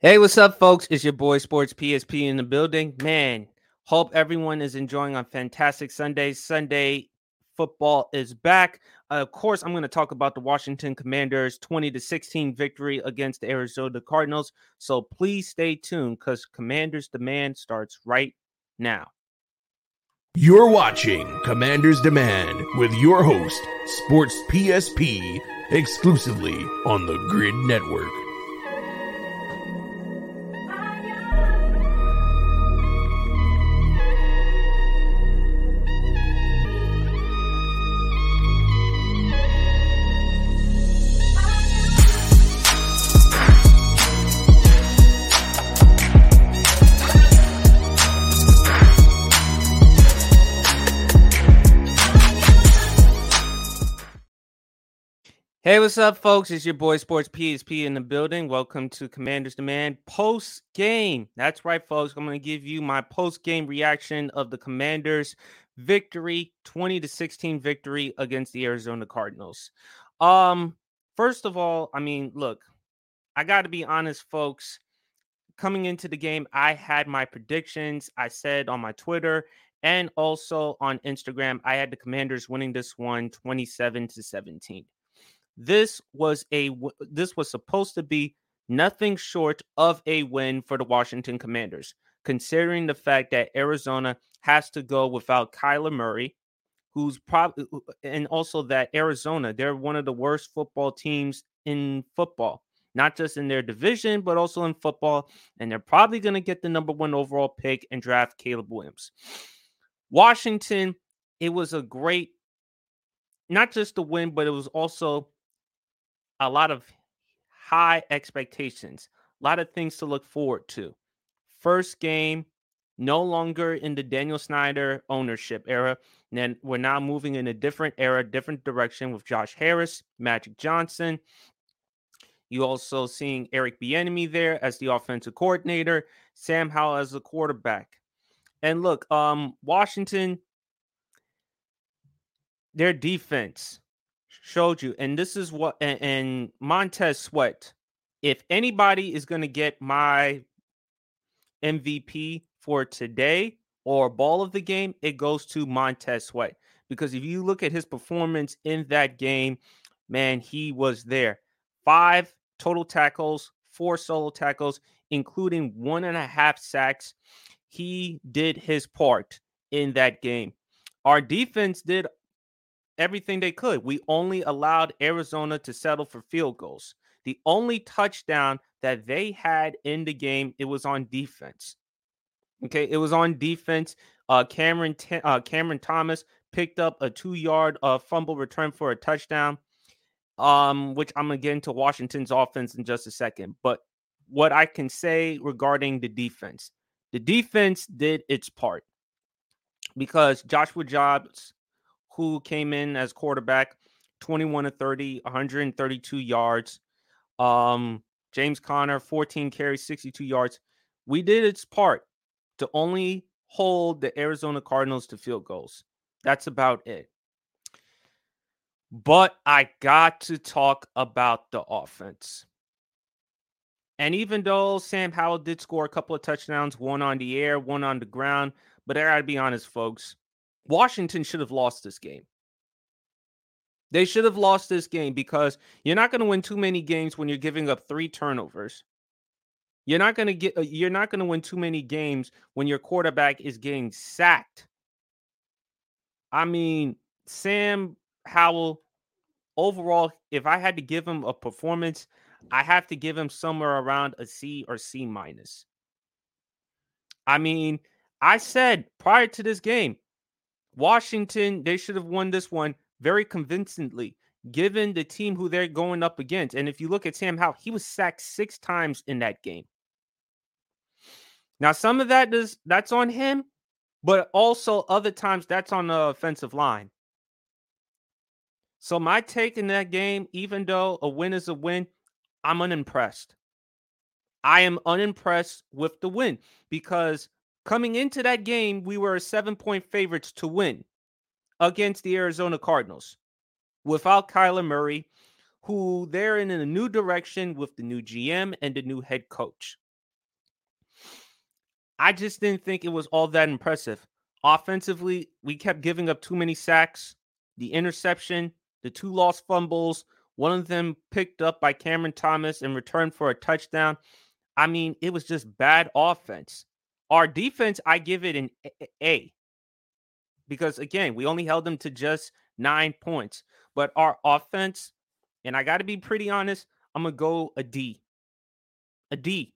Hey, what's up, folks? It's your boy Sports PSP in the building. Man, hope everyone is enjoying on fantastic Sunday. Sunday football is back. Uh, of course, I'm going to talk about the Washington Commanders 20 to 16 victory against the Arizona Cardinals. So please stay tuned because Commanders Demand starts right now. You're watching Commanders Demand with your host, Sports PSP, exclusively on the Gryd Network. Hey, what's up, folks? It's your boy Sports PSP in the building. Welcome to Commanders Demand post game. That's right, folks. I'm going to give you my post game reaction of the Commanders' victory, 20 to 16 victory against the Arizona Cardinals. Um, first of all, I mean, look, I got to be honest, folks. Coming into the game, I had my predictions. I said on my Twitter and also on Instagram, I had the Commanders winning this one 27 to 17. This was a this was supposed to be nothing short of a win for the Washington Commanders, considering the fact that Arizona has to go without Kyler Murray, who's probably uh, uh, and also that Arizona, they're one of the worst football teams in football, not just in their division, but also in football. And they're probably going to get the number one overall pick and draft Caleb Williams. Washington, it was a great, not just a win, but it was also a lot of high expectations, a lot of things to look forward to. First game, no longer in the Daniel Snyder ownership era. And then we're now moving in a different era, different direction with Josh Harris, Magic Johnson. You also seeing Eric Bieniemy there as the offensive coordinator, Sam Howell as the quarterback. And look, um, Washington, their defense showed you, and this is what and, and Montez Sweat. If anybody is going to get my MVP for today or ball of the game, it goes to Montez Sweat. Because if you look at his performance in that game, man, he was there. Five total tackles, four solo tackles, including one and a half sacks. He did his part in that game. Our defense did everything they could. We only allowed Arizona to settle for field goals. The only touchdown that they had in the game, it was on defense. Okay, it was on defense. Uh, Cameron uh, Cameron Thomas picked up a two-yard uh, fumble return for a touchdown. Um, which I'm gonna get into Washington's offense in just a second. But what I can say regarding the defense, the defense did its part because Joshua Dobbs who came in as quarterback, 21 to 30, 132 yards. Um, James Conner, 14 carries, 62 yards. We did its part to only hold the Arizona Cardinals to field goals. That's about it. But I got to talk about the offense. And even though Sam Howell did score a couple of touchdowns, one on the air, one on the ground, but I gotta be honest, folks, Washington should have lost this game. They should have lost this game because you're not going to win too many games when you're giving up three turnovers. You're not going to get uh, you're not going to win too many games when your quarterback is getting sacked. I mean, Sam Howell overall if I had to give him a performance, I have to give him somewhere around a C or C minus. I mean, I said prior to this game, Washington, they should have won this one very convincingly, given the team who they're going up against. And if you look at Sam Howell, he was sacked six times in that game. Now, some of that is that's on him, but also other times that's on the offensive line. So my take in that game, even though a win is a win, I'm unimpressed. I am unimpressed with the win because Coming into that game, we were seven point favorites to win against the Arizona Cardinals without Kyler Murray, who they're in a new direction with the new GM and the new head coach. I just didn't think it was all that impressive. Offensively, we kept giving up too many sacks, the interception, the two lost fumbles, one of them picked up by Cameron Thomas and returned for a touchdown. I mean, it was just bad offense. Our defense, I give it an A because again, we only held them to just nine points. But our offense, and I got to be pretty honest, I'm gonna go a D, a D,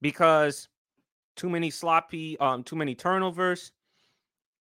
because too many sloppy, um, too many turnovers.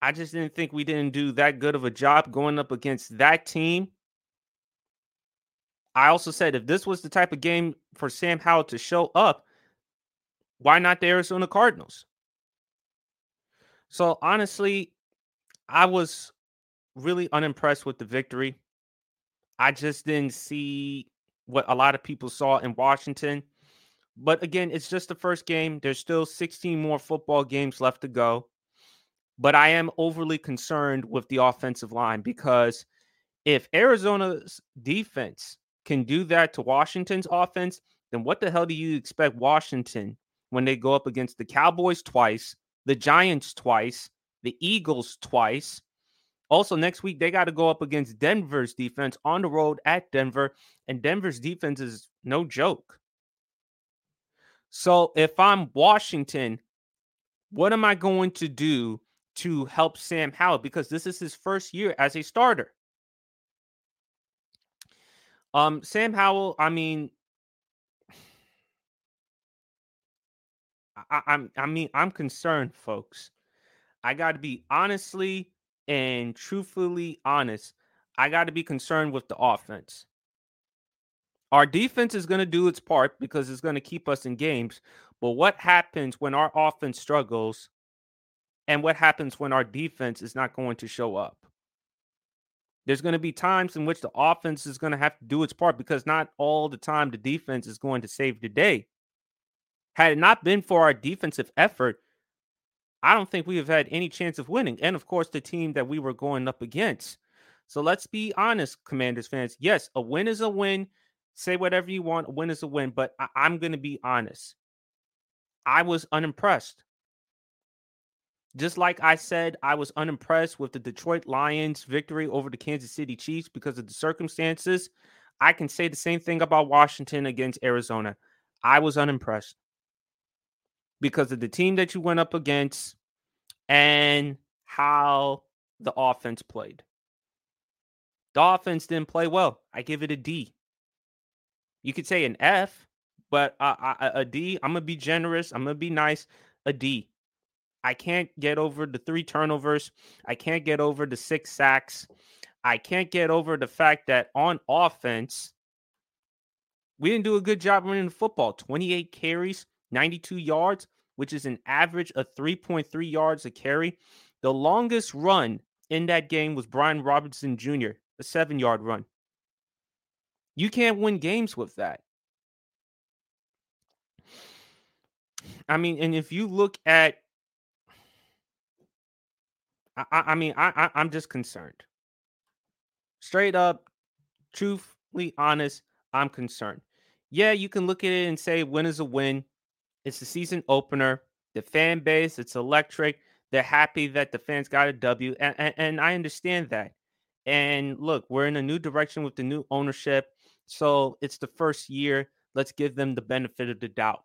I just didn't think we didn't do that good of a job going up against that team. I also said if this was the type of game for Sam Howell to show up, why not the Arizona Cardinals? So honestly, I was really unimpressed with the victory. I just didn't see what a lot of people saw in Washington. But again, it's just the first game. There's still 16 more football games left to go. But I am overly concerned with the offensive line because if Arizona's defense can do that to Washington's offense, then what the hell do you expect Washington when they go up against the Cowboys twice, the Giants twice, the Eagles twice? Also, next week, they got to go up against Denver's defense on the road at Denver, and Denver's defense is no joke. So, if I'm Washington, what am I going to do to help Sam Howell? Because this is his first year as a starter. Um, Sam Howell, I mean, I, I'm I mean, I'm concerned, folks. I gotta be honestly and truthfully honest. I gotta be concerned with the offense. Our defense is gonna do its part because it's gonna keep us in games. But what happens when our offense struggles and what happens when our defense is not going to show up? There's going to be times in which the offense is going to have to do its part because not all the time the defense is going to save the day. Had it not been for our defensive effort, I don't think we have had any chance of winning. And of course, the team that we were going up against. So let's be honest, Commanders fans. Yes, a win is a win. Say whatever you want. A win is a win. But I- I'm going to be honest. I was unimpressed. Just like I said, I was unimpressed with the Detroit Lions victory over the Kansas City Chiefs because of the circumstances. I can say the same thing about Washington against Arizona. I was unimpressed because of the team that you went up against and how the offense played. The offense didn't play well. I give it a D. You could say an F, but a D. I'm gonna be generous. I'm gonna be nice. A D. I can't get over the three turnovers. I can't get over the six sacks. I can't get over the fact that on offense, we didn't do a good job running the football. 28 carries, 92 yards, which is an average of 3.3 yards a carry. The longest run in that game was Brian Robinson Jr., a seven yard run. You can't win games with that. I mean, and if you look at I, I mean, I, I am just concerned. Straight up, truthfully honest, I'm concerned. Yeah, you can look at it and say win is a win. It's the season opener. The fan base, it's electric. They're happy that the fans got a W, and, and, and I understand that. And look, we're in a new direction with the new ownership, so it's the first year. Let's give them the benefit of the doubt.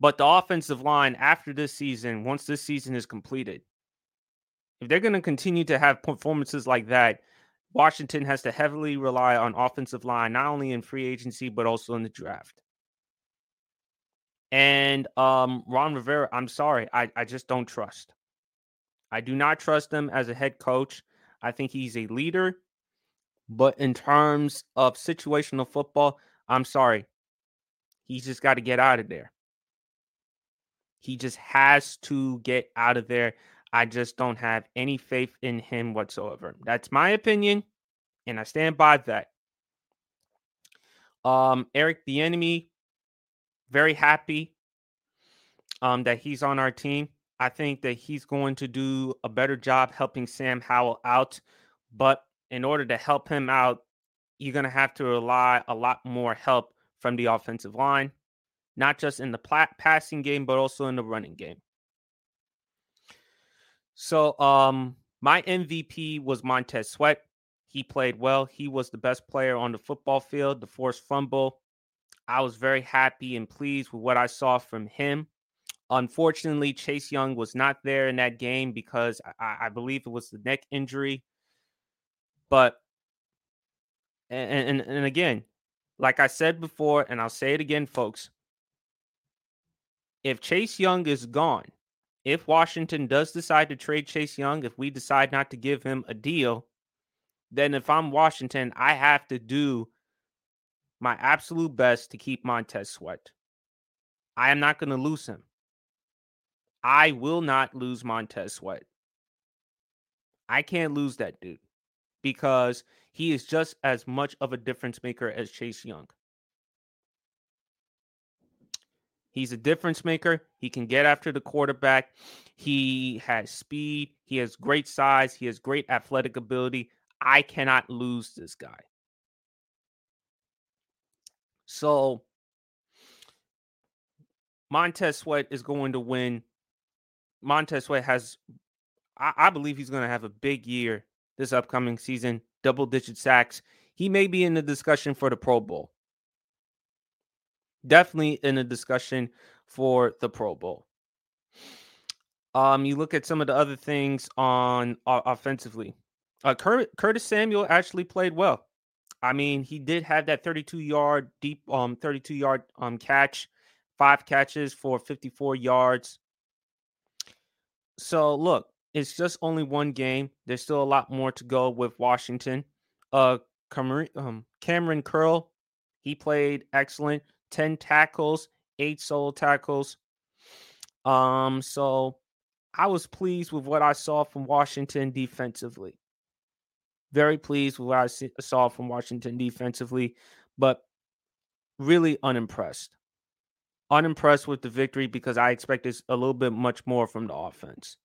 But the offensive line after this season, once this season is completed, if they're going to continue to have performances like that, Washington has to heavily rely on offensive line, not only in free agency, but also in the draft. And um, Ron Rivera, I'm sorry, I, I just don't trust. I do not trust him as a head coach. I think he's a leader. But in terms of situational football, I'm sorry. He's just got to get out of there. He just has to get out of there. I just don't have any faith in him whatsoever. That's my opinion, and I stand by that. Um, Eric Bieniemy, very happy um, that he's on our team. I think that he's going to do a better job helping Sam Howell out. But in order to help him out, you're going to have to rely a lot more help from the offensive line. not just in the pla- passing game, but also in the running game. So, um, my MVP was Montez Sweat. He played well. He was the best player on the football field, the forced fumble. I was very happy and pleased with what I saw from him. Unfortunately, Chase Young was not there in that game because I, I believe it was the neck injury. But and, and and again, like I said before, and I'll say it again, folks. If Chase Young is gone, if Washington does decide to trade Chase Young, if we decide not to give him a deal, then if I'm Washington, I have to do my absolute best to keep Montez Sweat. I am not going to lose him. I will not lose Montez Sweat. I can't lose that dude because he is just as much of a difference maker as Chase Young. He's a difference maker. He can get after the quarterback. He has speed. He has great size. He has great athletic ability. I cannot lose this guy. So Montez Sweat is going to win. Montez Sweat has, I, I believe he's going to have a big year this upcoming season, double digit sacks. He may be in the discussion for the Pro Bowl. Definitely in the discussion for the Pro Bowl. Um, you look at some of the other things on uh, offensively. Uh, Cur- Curtis Samuel actually played well. I mean, he did have that 32 yard deep, um, 32 yard um catch, five catches for 54 yards. So look, it's just only one game. There's still a lot more to go with Washington. Uh, Cameron, um, Kamren Curl, he played excellent. 10 tackles, eight solo tackles. Um, so I was pleased with what I saw from Washington defensively. Very pleased with what I saw from Washington defensively, but really unimpressed. Unimpressed with the victory because I expected a little bit much more from the offense.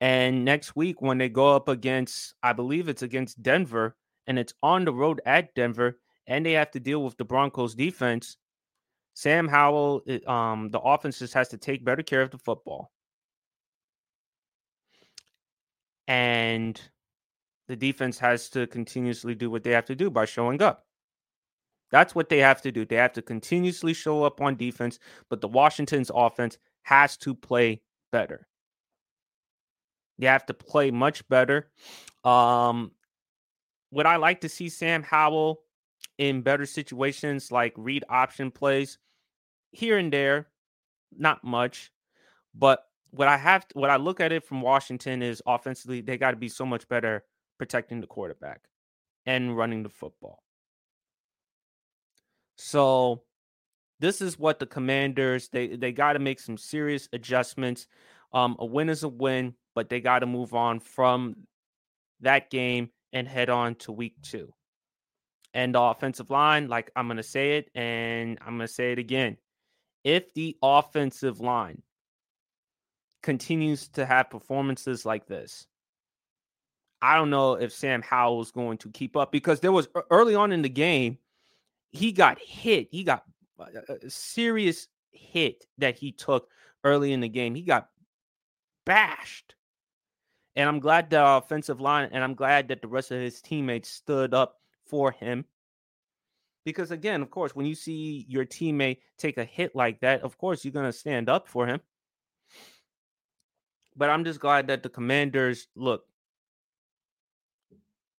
And next week, when they go up against, I believe it's against Denver, and it's on the road at Denver, and they have to deal with the Broncos defense, Sam Howell, um, the offense just has to take better care of the football. And the defense has to continuously do what they have to do by showing up. That's what they have to do. They have to continuously show up on defense, but the Washington's offense has to play better. They have to play much better. Um, would I like to see Sam Howell in better situations like read option plays here and there, not much. But what I have, what I look at it from Washington is offensively, they got to be so much better protecting the quarterback and running the football. So this is what the commanders they they got to make some serious adjustments. Um, a win is a win, but they got to move on from that game and head on to week two. And the offensive line, like I'm gonna say it, and I'm gonna say it again. If the offensive line continues to have performances like this, I don't know if Sam Howell is going to keep up because there was early on in the game, he got hit. He got uh, uh, uh, a serious hit that he took early in the game. He got bashed. And I'm glad the offensive line and I'm glad that the rest of his teammates stood up for him. Because again, of course, when you see your teammate take a hit like that, of course you're going to stand up for him. But I'm just glad that the commanders look,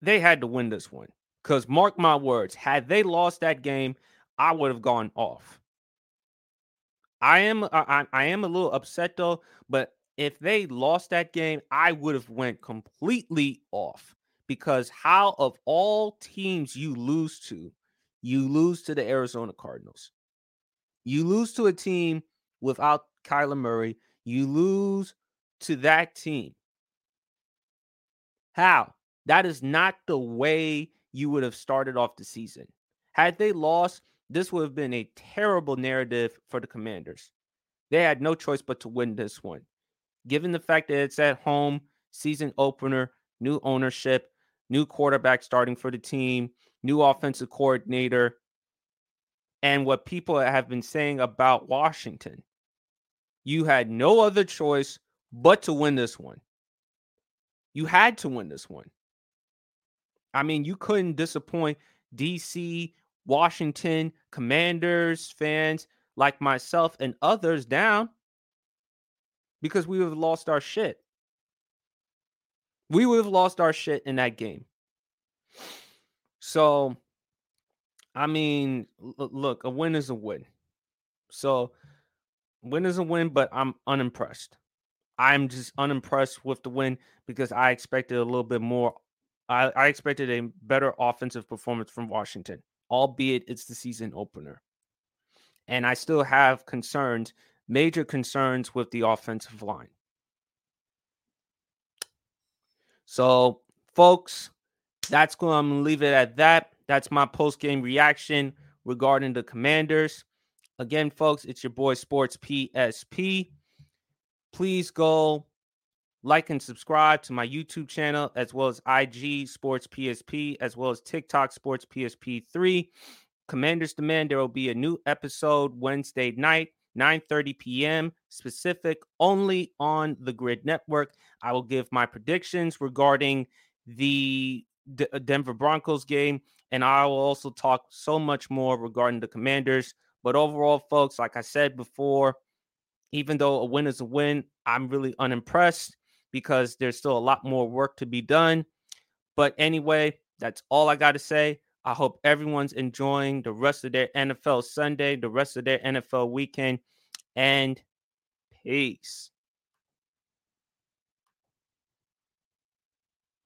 they had to win this one. Because mark my words, had they lost that game, I would have gone off. I am uh, I, I am a little upset though, but if they lost that game, I would have went completely off because how of all teams you lose to, you lose to the Arizona Cardinals. You lose to a team without Kyler Murray. You lose to that team. How? That is not the way you would have started off the season. Had they lost, this would have been a terrible narrative for the Commanders. They had no choice but to win this one. Given the fact that it's at home, season opener, new ownership, new quarterback starting for the team, new offensive coordinator, and what people have been saying about Washington. You had no other choice but to win this one. You had to win this one. I mean, you couldn't disappoint DC, Washington, Commanders fans like myself and others down because we would have lost our shit. We would have lost our shit in that game. So, I mean, look, a win is a win. So, win is a win, but I'm unimpressed. I'm just unimpressed with the win because I expected a little bit more. I, I expected a better offensive performance from Washington, albeit it's the season opener. And I still have concerns, major concerns with the offensive line. So, folks, that's going. Gonna leave it at that. That's my post game reaction regarding the Commanders. Again, folks, it's your boy Sports PSP. Please go like and subscribe to my YouTube channel as well as IG Sports PSP as well as TikTok Sports PSP3. Commanders Demand, there will be a new episode Wednesday night, 9:30 p.m. specific only on the Gryd Network. I will give my predictions regarding the D- uh, Denver Broncos game and I will also talk so much more regarding the Commanders. But overall, folks, like I said before, even though a win is a win, I'm really unimpressed because there's still a lot more work to be done. But anyway, that's all I got to say. I hope everyone's enjoying the rest of their NFL Sunday, the rest of their NFL weekend, and peace.